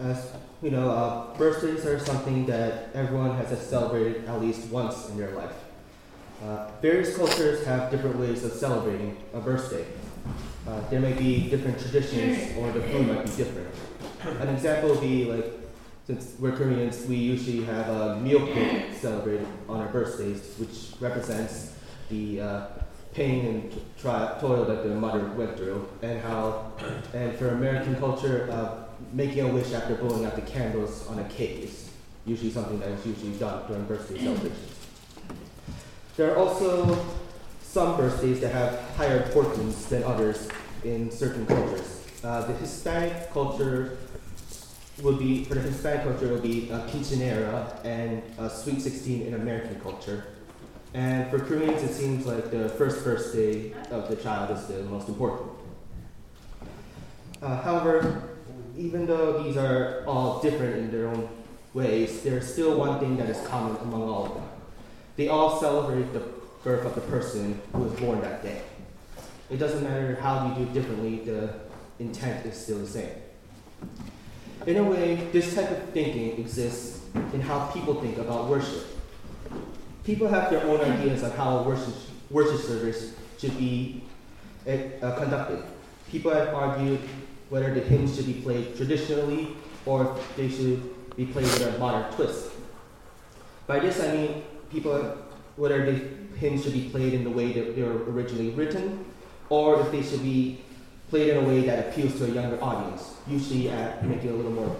As you know, uh, birthdays are something that everyone has celebrated at least once in their life. Uh, various cultures have different ways of celebrating a birthday. Uh, there may be different traditions, or the food might be different. An example would be like, since we're Koreans, we usually have a miyeokguk celebrated on our birthdays, which represents the uh, pain and tri- toil that the mother went through, and how, and for American culture, uh, making a wish after blowing out the candles on a cake is usually something that is usually done during birthday celebrations. There are also some birthdays that have higher importance than others in certain cultures. Uh, the Hispanic culture would be, for the Hispanic culture, it would be a quinceanera and a sweet 16 in American culture. And for Koreans, it seems like the first birthday of the child is the most important. Uh, however, even though these are all different in their own ways, there's still one thing that is common among all of them. They all celebrate the birth of the person who was born that day. It doesn't matter how you do it differently, the intent is still the same. In a way, this type of thinking exists in how people think about worship. People have their own ideas on how a worship, worship service should be uh, conducted. People have argued whether the hymns should be played traditionally or if they should be played with a modern twist. By this I mean people whether the hymns should be played in the way that they were originally written, or if they should be played in a way that appeals to a younger audience. Usually, at make it a little more,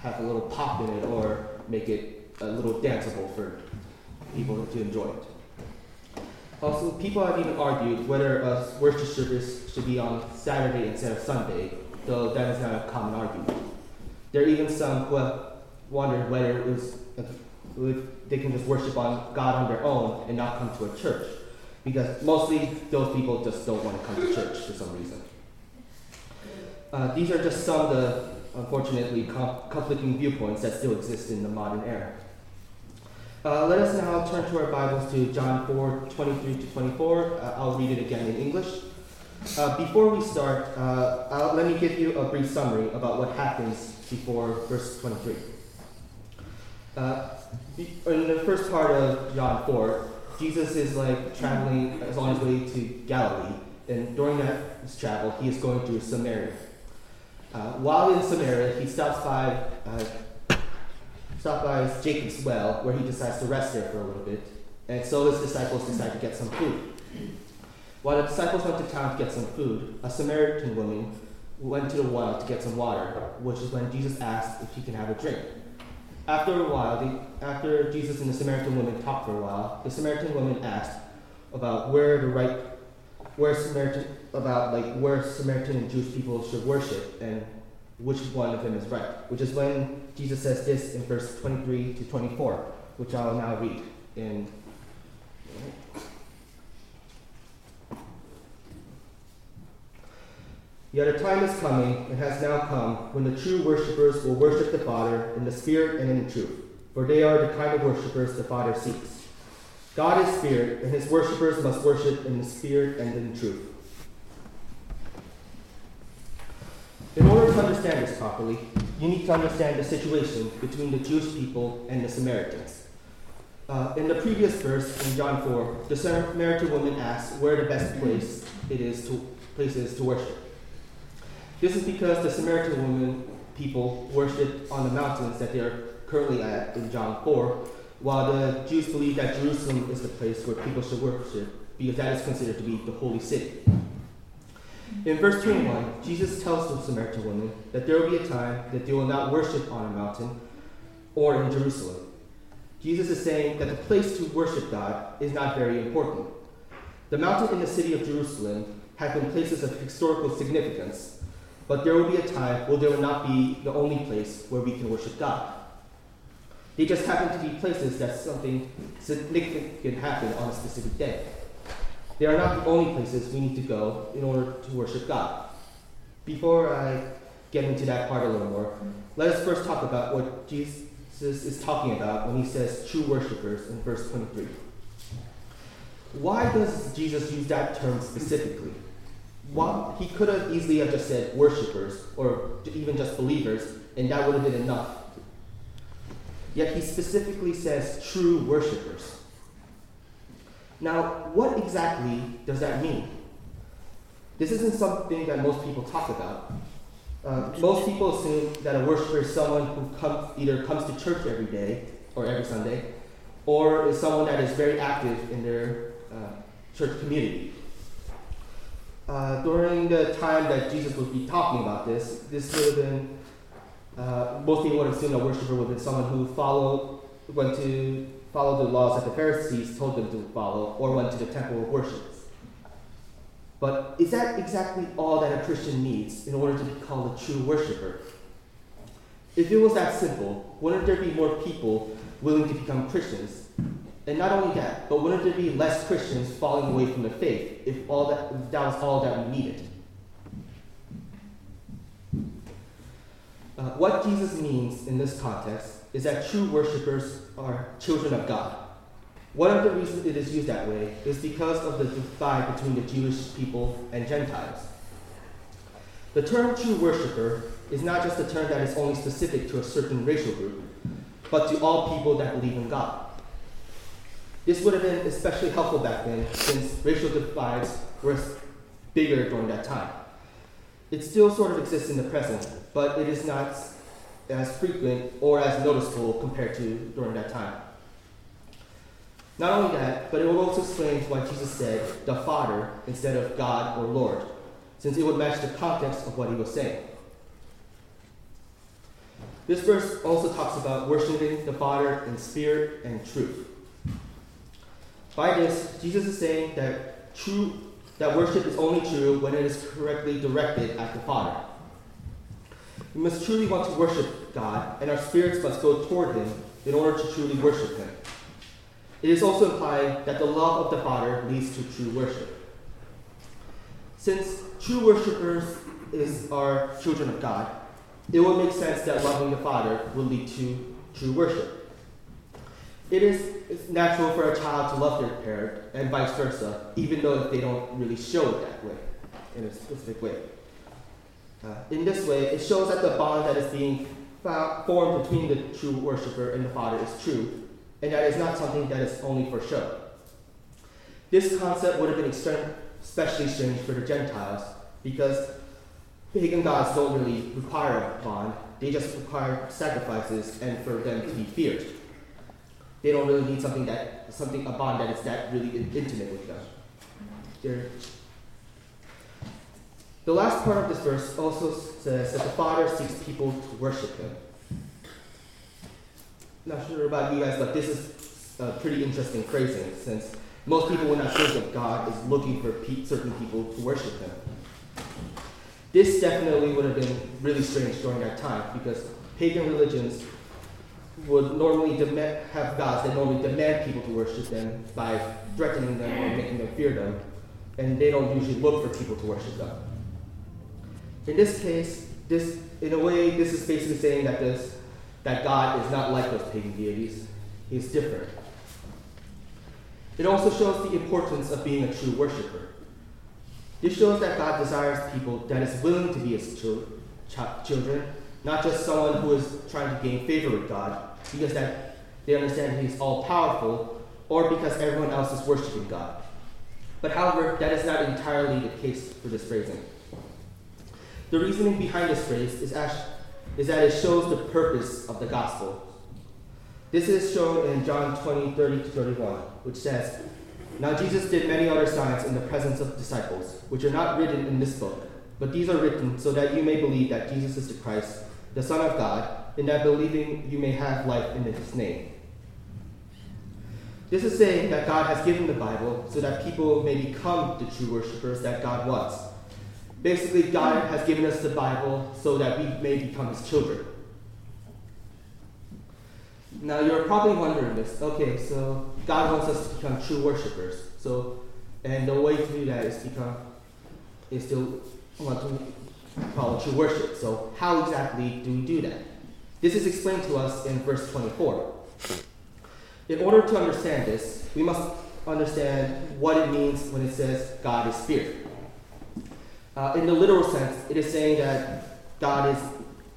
have a little pop in it, or make it a little danceable for people to enjoy it. Also, people have even argued whether a worship service should be on Saturday instead of Sunday, though that is not a common argument. There are even some who have wondered whether it was, if they can just worship on God on their own and not come to a church, because mostly those people just don't want to come to church for some reason. Uh, these are just some of the unfortunately conflicting viewpoints that still exist in the modern era. Uh, let us now turn to our Bibles to John 4 23 to 24. Uh, I'll read it again in English. Uh, before we start, uh, let me give you a brief summary about what happens before verse 23. Uh, in the first part of John 4, Jesus is like traveling, is on his way to Galilee, and during that travel, he is going through Samaria. Uh, while in Samaria, he stops by uh, stops by Jacob's well, where he decides to rest there for a little bit, and so his disciples decide to get some food. While the disciples went to town to get some food, a Samaritan woman went to the well to get some water, which is when Jesus asked if he can have a drink. After a while, the, after Jesus and the Samaritan woman talked for a while, the Samaritan woman asked about where the right, where Samaritan, about like where Samaritan and Jewish people should worship and which one of them is right. Which is when Jesus says this in verse 23 to 24, which I'll now read in Yet a time is coming, and has now come, when the true worshippers will worship the Father in the Spirit and in truth, for they are the kind of worshippers the Father seeks. God is Spirit, and his worshippers must worship in the Spirit and in truth. In order to understand this properly, you need to understand the situation between the Jewish people and the Samaritans. Uh, in the previous verse in John 4, the Samaritan woman asks where the best place it is to to worship. This is because the Samaritan woman people worship on the mountains that they are currently at in John 4, while the Jews believe that Jerusalem is the place where people should worship because that is considered to be the holy city. In verse 21, Jesus tells the Samaritan woman that there will be a time that they will not worship on a mountain or in Jerusalem. Jesus is saying that the place to worship God is not very important. The mountain in the city of Jerusalem have been places of historical significance but there will be a time where there will not be the only place where we can worship God. They just happen to be places that something significant can happen on a specific day. They are not the only places we need to go in order to worship God. Before I get into that part a little more, let us first talk about what Jesus is talking about when he says true worshippers in verse 23. Why does Jesus use that term specifically? What, he could have easily have just said worshippers or even just believers, and that would have been enough. Yet he specifically says true worshippers. Now, what exactly does that mean? This isn't something that most people talk about. Uh, most people assume that a worshiper is someone who either comes to church every day or every Sunday, or is someone that is very active in their uh, church community. Uh, during the time that Jesus would be talking about this, this would have been, uh, most people would have assumed a worshiper would have been someone who followed, went to follow the laws that the Pharisees told them to follow, or went to the temple of worship. But is that exactly all that a Christian needs in order to be called a true worshiper? If it was that simple, wouldn't there be more people willing to become Christians? And not only that, but wouldn't there be less Christians falling away from the faith if all that, if that was all that we needed? Uh, what Jesus means in this context is that true worshippers are children of God. One of the reasons it is used that way is because of the divide between the Jewish people and Gentiles. The term true worshiper is not just a term that is only specific to a certain racial group, but to all people that believe in God. This would have been especially helpful back then since racial divides were bigger during that time. It still sort of exists in the present, but it is not as frequent or as noticeable compared to during that time. Not only that, but it will also explain why Jesus said the Father instead of God or Lord, since it would match the context of what he was saying. This verse also talks about worshiping the Father in spirit and truth. By this, Jesus is saying that true that worship is only true when it is correctly directed at the Father. We must truly want to worship God, and our spirits must go toward Him in order to truly worship Him. It is also implied that the love of the Father leads to true worship. Since true worshippers is, are children of God, it would make sense that loving the Father will lead to true worship. It is natural for a child to love their parent and vice versa, even though they don't really show it that way, in a specific way. Uh, in this way, it shows that the bond that is being found, formed between the true worshiper and the Father is true, and that is not something that is only for show. This concept would have been especially strange for the Gentiles because pagan gods don't really require a bond, they just require sacrifices and for them to be feared. They don't really need something that something a bond that is that really intimate with them. They're, the last part of this verse also says that the Father seeks people to worship Him not sure about you guys, but this is a pretty interesting phrasing since most people would not think of God is looking for certain people to worship Him. This definitely would have been really strange during that time because pagan religions would normally have gods that normally demand people to worship them by threatening them or making them fear them, and they don't usually look for people to worship them. In this case, this in a way, this is basically saying that this that God is not like those pagan deities, He's different. It also shows the importance of being a true worshiper. This shows that God desires people that is willing to be His children, not just someone who is trying to gain favor with God, because that they understand He's all powerful, or because everyone else is worshiping God. But however, that is not entirely the case for this phrasing. The reasoning behind this phrase is actually is that it shows the purpose of the gospel. This is shown in John 20, 30 to 31, which says, Now Jesus did many other signs in the presence of disciples, which are not written in this book, but these are written so that you may believe that Jesus is the Christ, the Son of God, and that believing you may have life in his name. This is saying that God has given the Bible so that people may become the true worshippers that God wants. Basically, God has given us the Bible so that we may become His children. Now, you're probably wondering this. Okay, so God wants us to become true worshippers. So, and the way to do that is become is to want to follow true worship. So, how exactly do we do that? This is explained to us in verse 24. In order to understand this, we must understand what it means when it says God is spirit. Uh, in the literal sense, it is saying that God is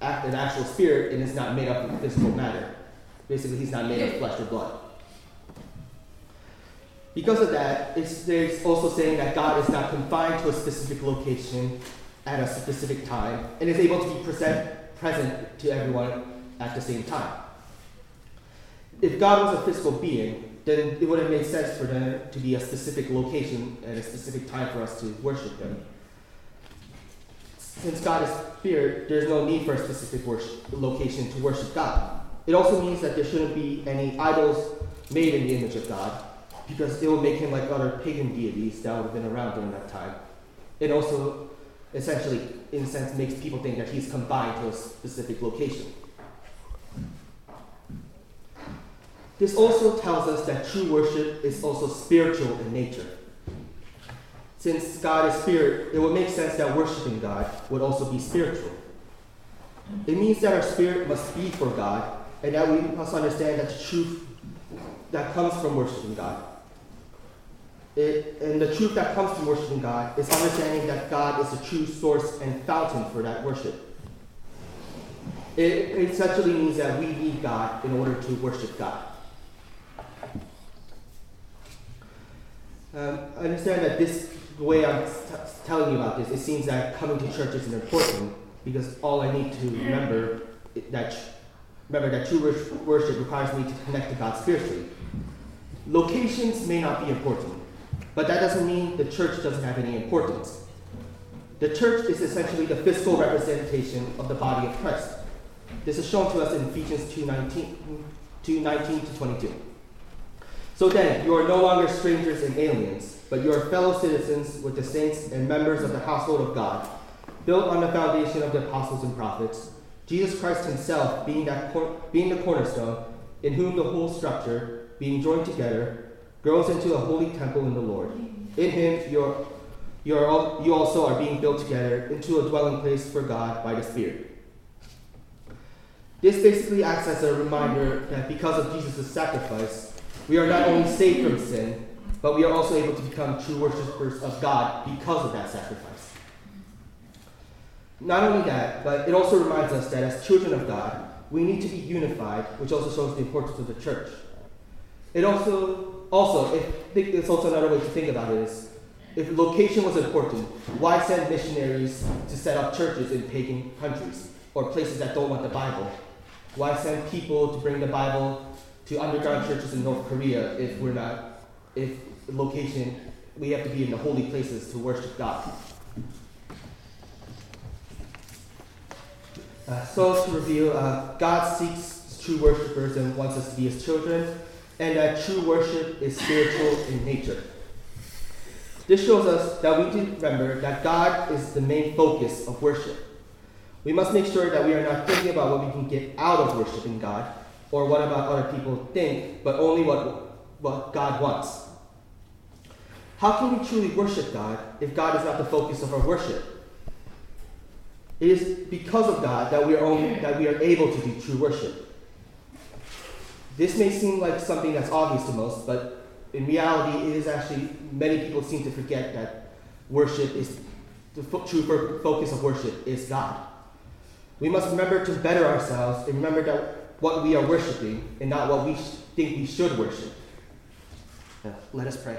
an actual spirit and is not made up of physical matter. Basically, he's not made of flesh or blood. Because of that, it's also saying that God is not confined to a specific location at a specific time and is able to be present, present to everyone at the same time. If God was a physical being, then it would have made sense for there to be a specific location at a specific time for us to worship Him. Since God is spirit, there's no need for a specific worship, location to worship God. It also means that there shouldn't be any idols made in the image of God, because it will make him like other pagan deities that would have been around during that time. It also essentially, in a sense, makes people think that he's confined to a specific location. This also tells us that true worship is also spiritual in nature. Since God is spirit, it would make sense that worshiping God would also be spiritual. It means that our spirit must be for God, and that we must understand that the truth that comes from worshiping God. It, and the truth that comes from worshiping God is understanding that God is the true source and fountain for that worship. It, essentially means that we need God in order to worship God. Um, I understand that this, the way I'm t- telling you about this, it seems that coming to church isn't important because all I need to remember that remember that true worship requires me to connect to God spiritually. Locations may not be important, but that doesn't mean the church doesn't have any importance. The church is essentially the physical representation of the body of Christ. This is shown to us in Ephesians 2:19 2, 19 to 22. So then, you are no longer strangers and aliens, but you are fellow citizens with the saints and members of the household of God, built on the foundation of the apostles and prophets, Jesus Christ himself being, that cor- being the cornerstone, in whom the whole structure, being joined together, grows into a holy temple in the Lord. In him, you're, you're all, you also are being built together into a dwelling place for God by the Spirit. This basically acts as a reminder that because of Jesus' sacrifice, we are not only saved from sin, but we are also able to become true worshippers of God because of that sacrifice. Not only that, but it also reminds us that as children of God, we need to be unified, which also shows the importance of the church. It also, also, if, it's also another way to think about it is, if location was important, why send missionaries to set up churches in pagan countries or places that don't want the Bible? Why send people to bring the Bible to underground churches in North Korea if we're not, if location, we have to be in the holy places to worship God. Uh, so to review, uh, God seeks true worshipers and wants us to be his children, and that true worship is spiritual in nature. This shows us that we need to remember that God is the main focus of worship. We must make sure that we are not thinking about what we can get out of worshiping God, or what about other people think, but only what, what God wants. How can we truly worship God if God is not the focus of our worship? It is because of God that we are only, that we are able to do true worship. This may seem like something that's obvious to most, but in reality, it is actually many people seem to forget that worship is the true focus of worship is God. We must remember to better ourselves and remember that what we are worshiping and not what we think we should worship. let us pray.